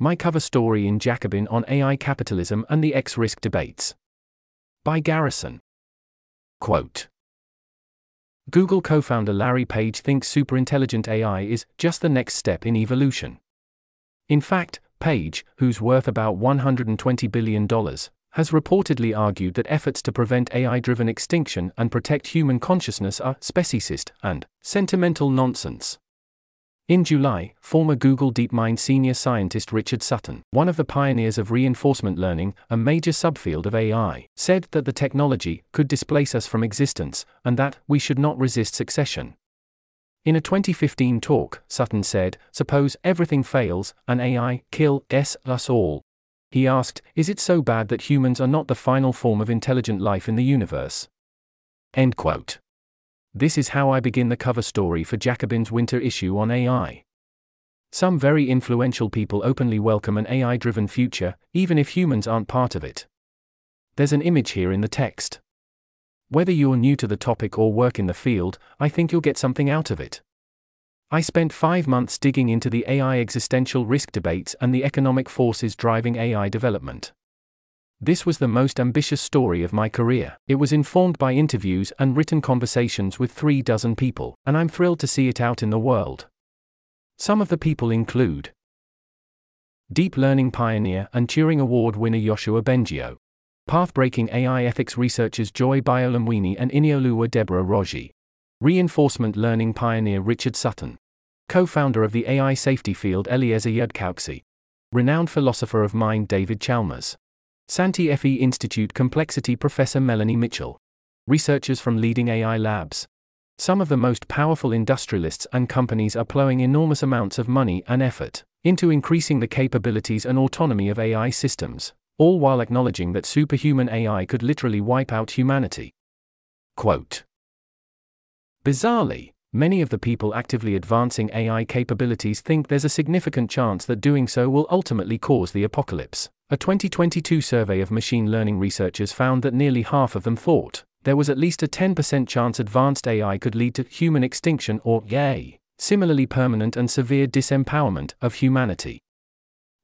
My cover story in Jacobin on AI capitalism and the X risk debates. By Garrison. Quote Google co founder Larry Page thinks superintelligent AI is just the next step in evolution. In fact, Page, who's worth about $120 billion, has reportedly argued that efforts to prevent AI driven extinction and protect human consciousness are speciesist and sentimental nonsense. In July, former Google DeepMind senior scientist Richard Sutton, one of the pioneers of reinforcement learning, a major subfield of AI, said that the technology could displace us from existence, and that we should not resist succession. In a 2015 talk, Sutton said, Suppose everything fails, and AI kill s us all. He asked, Is it so bad that humans are not the final form of intelligent life in the universe? End quote. This is how I begin the cover story for Jacobin's winter issue on AI. Some very influential people openly welcome an AI driven future, even if humans aren't part of it. There's an image here in the text. Whether you're new to the topic or work in the field, I think you'll get something out of it. I spent five months digging into the AI existential risk debates and the economic forces driving AI development. This was the most ambitious story of my career. It was informed by interviews and written conversations with three dozen people, and I'm thrilled to see it out in the world. Some of the people include Deep Learning pioneer and Turing Award winner Yoshua Bengio, path-breaking AI ethics researchers Joy Buolamwini and Inioluwa Deborah Raji, reinforcement learning pioneer Richard Sutton, co-founder of the AI safety field Eliezer Yudkowsky, renowned philosopher of mind David Chalmers, Santa Fe Institute Complexity Professor Melanie Mitchell. Researchers from leading AI labs. Some of the most powerful industrialists and companies are plowing enormous amounts of money and effort into increasing the capabilities and autonomy of AI systems, all while acknowledging that superhuman AI could literally wipe out humanity. Quote Bizarrely, many of the people actively advancing AI capabilities think there's a significant chance that doing so will ultimately cause the apocalypse. A 2022 survey of machine learning researchers found that nearly half of them thought there was at least a 10% chance advanced AI could lead to human extinction or, yay, similarly permanent and severe disempowerment of humanity.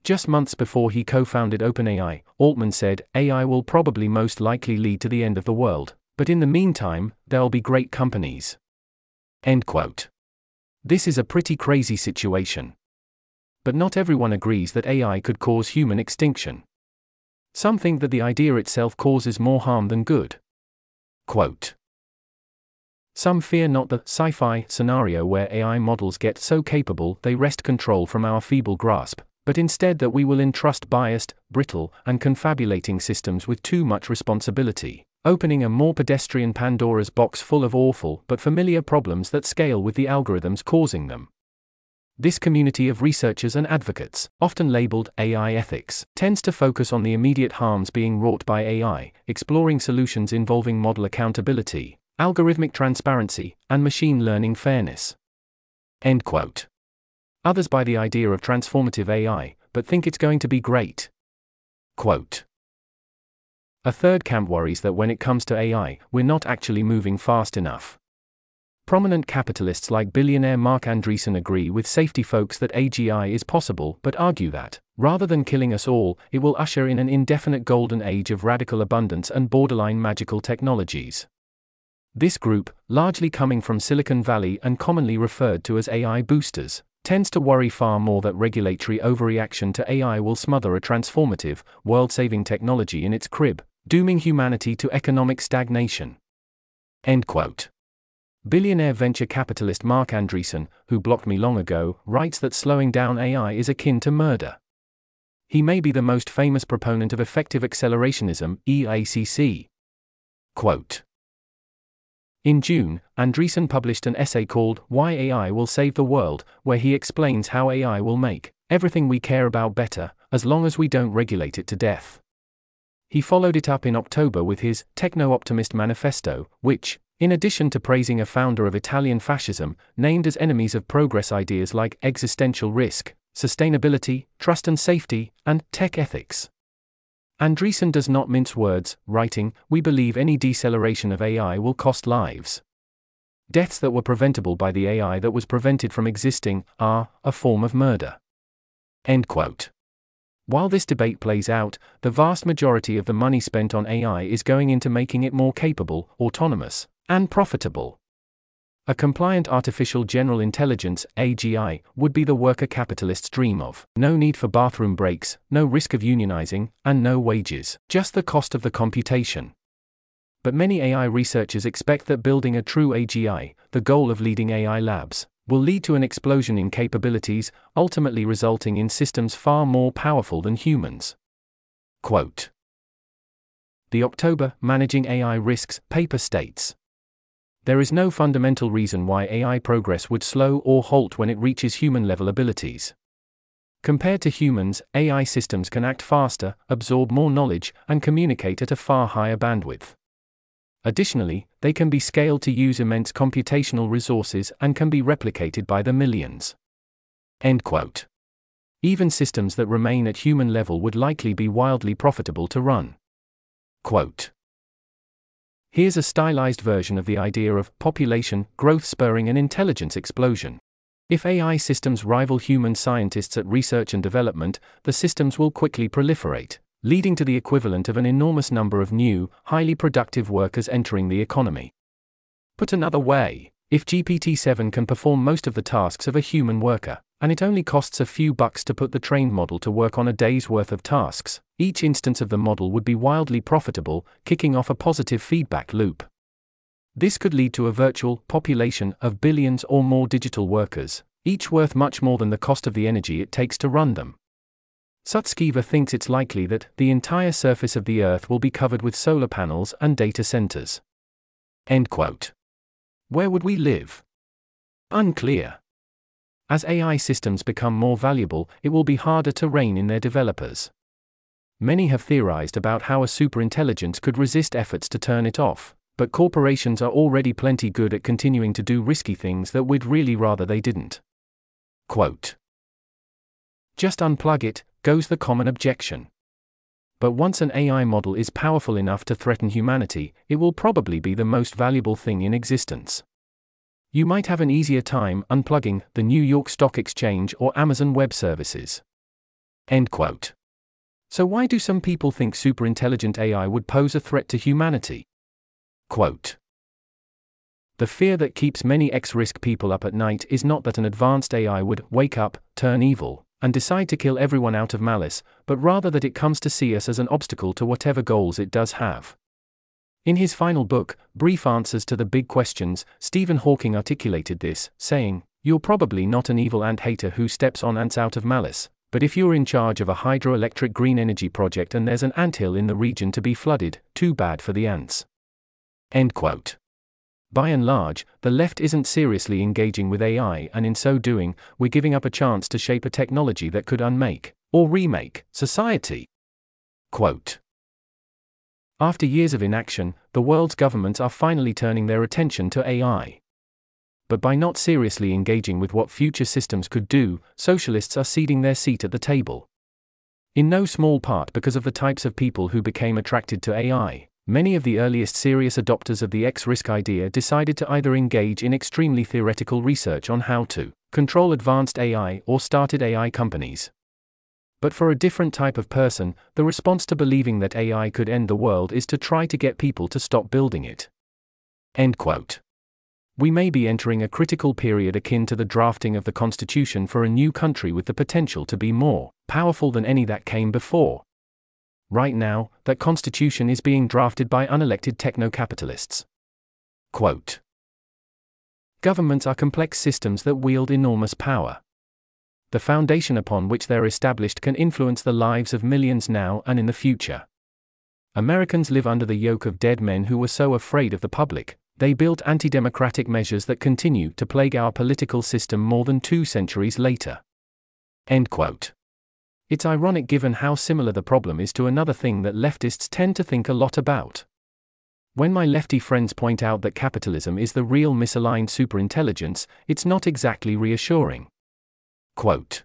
Just months before he co founded OpenAI, Altman said, AI will probably most likely lead to the end of the world, but in the meantime, there'll be great companies. End quote. This is a pretty crazy situation but not everyone agrees that AI could cause human extinction. Some think that the idea itself causes more harm than good. Quote Some fear not the sci fi scenario where AI models get so capable they wrest control from our feeble grasp, but instead that we will entrust biased, brittle, and confabulating systems with too much responsibility, opening a more pedestrian Pandora's box full of awful but familiar problems that scale with the algorithms causing them. This community of researchers and advocates, often labeled AI ethics, tends to focus on the immediate harms being wrought by AI, exploring solutions involving model accountability, algorithmic transparency, and machine learning fairness. End quote. Others buy the idea of transformative AI, but think it's going to be great. Quote. A third camp worries that when it comes to AI, we're not actually moving fast enough. Prominent capitalists like billionaire Marc Andreessen agree with safety folks that AGI is possible but argue that, rather than killing us all, it will usher in an indefinite golden age of radical abundance and borderline magical technologies. This group, largely coming from Silicon Valley and commonly referred to as AI boosters, tends to worry far more that regulatory overreaction to AI will smother a transformative, world saving technology in its crib, dooming humanity to economic stagnation. End quote. Billionaire venture capitalist Marc Andreessen, who blocked me long ago, writes that slowing down AI is akin to murder. He may be the most famous proponent of effective accelerationism, EACC. Quote. In June, Andreessen published an essay called Why AI Will Save the World, where he explains how AI will make everything we care about better, as long as we don't regulate it to death. He followed it up in October with his Techno Optimist Manifesto, which, in addition to praising a founder of Italian fascism, named as enemies of progress ideas like existential risk, sustainability, trust and safety, and tech ethics. Andreessen does not mince words, writing, We believe any deceleration of AI will cost lives. Deaths that were preventable by the AI that was prevented from existing are a form of murder. End quote. While this debate plays out, the vast majority of the money spent on AI is going into making it more capable, autonomous, and profitable. A compliant artificial general intelligence AGI would be the worker capitalist's dream of no need for bathroom breaks, no risk of unionizing, and no wages, just the cost of the computation. But many AI researchers expect that building a true AGI, the goal of leading AI labs, will lead to an explosion in capabilities, ultimately resulting in systems far more powerful than humans. Quote The October Managing AI Risks paper states There is no fundamental reason why AI progress would slow or halt when it reaches human level abilities. Compared to humans, AI systems can act faster, absorb more knowledge, and communicate at a far higher bandwidth. Additionally, they can be scaled to use immense computational resources and can be replicated by the millions. End quote. Even systems that remain at human level would likely be wildly profitable to run. Quote. Here's a stylized version of the idea of population growth spurring an intelligence explosion. If AI systems rival human scientists at research and development, the systems will quickly proliferate leading to the equivalent of an enormous number of new, highly productive workers entering the economy. Put another way, if GPT 7 can perform most of the tasks of a human worker, and it only costs a few bucks to put the trained model to work on a day's worth of tasks, each instance of the model would be wildly profitable, kicking off a positive feedback loop. This could lead to a virtual population of billions or more digital workers, each worth much more than the cost of the energy it takes to run them. Sutskever thinks it's likely that the entire surface of the Earth will be covered with solar panels and data centers. End quote. Where would we live? Unclear. As AI systems become more valuable, it will be harder to rein in their developers. Many have theorized about how a superintelligence could resist efforts to turn it off, but corporations are already plenty good at continuing to do risky things that we'd really rather they didn't. Quote. Just unplug it, goes the common objection. But once an AI model is powerful enough to threaten humanity, it will probably be the most valuable thing in existence. You might have an easier time unplugging the New York Stock Exchange or Amazon Web Services. End quote. So, why do some people think superintelligent AI would pose a threat to humanity? Quote. The fear that keeps many X risk people up at night is not that an advanced AI would wake up, turn evil, and decide to kill everyone out of malice, but rather that it comes to see us as an obstacle to whatever goals it does have. In his final book, Brief Answers to the Big Questions, Stephen Hawking articulated this, saying, You're probably not an evil ant hater who steps on ants out of malice, but if you're in charge of a hydroelectric green energy project and there's an anthill in the region to be flooded, too bad for the ants. End quote. By and large, the left isn't seriously engaging with AI, and in so doing, we're giving up a chance to shape a technology that could unmake, or remake, society. Quote After years of inaction, the world's governments are finally turning their attention to AI. But by not seriously engaging with what future systems could do, socialists are ceding their seat at the table. In no small part because of the types of people who became attracted to AI. Many of the earliest serious adopters of the X risk idea decided to either engage in extremely theoretical research on how to control advanced AI or started AI companies. But for a different type of person, the response to believing that AI could end the world is to try to get people to stop building it. End quote. We may be entering a critical period akin to the drafting of the Constitution for a new country with the potential to be more powerful than any that came before right now, that constitution is being drafted by unelected techno capitalists. Quote Governments are complex systems that wield enormous power. The foundation upon which they're established can influence the lives of millions now and in the future. Americans live under the yoke of dead men who were so afraid of the public, they built anti democratic measures that continue to plague our political system more than two centuries later. End quote. It's ironic given how similar the problem is to another thing that leftists tend to think a lot about. When my lefty friends point out that capitalism is the real misaligned superintelligence, it's not exactly reassuring. Quote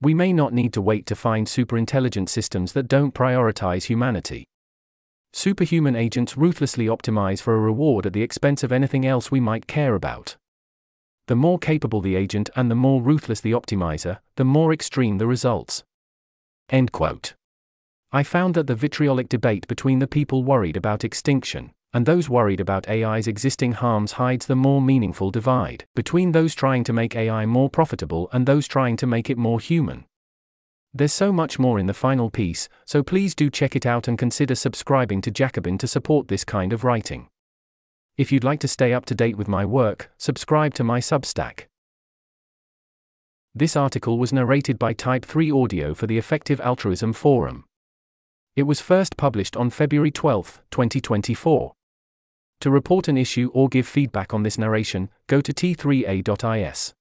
We may not need to wait to find superintelligent systems that don't prioritize humanity. Superhuman agents ruthlessly optimize for a reward at the expense of anything else we might care about. The more capable the agent and the more ruthless the optimizer, the more extreme the results. End quote. I found that the vitriolic debate between the people worried about extinction and those worried about AI's existing harms hides the more meaningful divide between those trying to make AI more profitable and those trying to make it more human. There's so much more in the final piece, so please do check it out and consider subscribing to Jacobin to support this kind of writing. If you'd like to stay up to date with my work, subscribe to my Substack. This article was narrated by Type 3 Audio for the Effective Altruism Forum. It was first published on February 12, 2024. To report an issue or give feedback on this narration, go to t3a.is.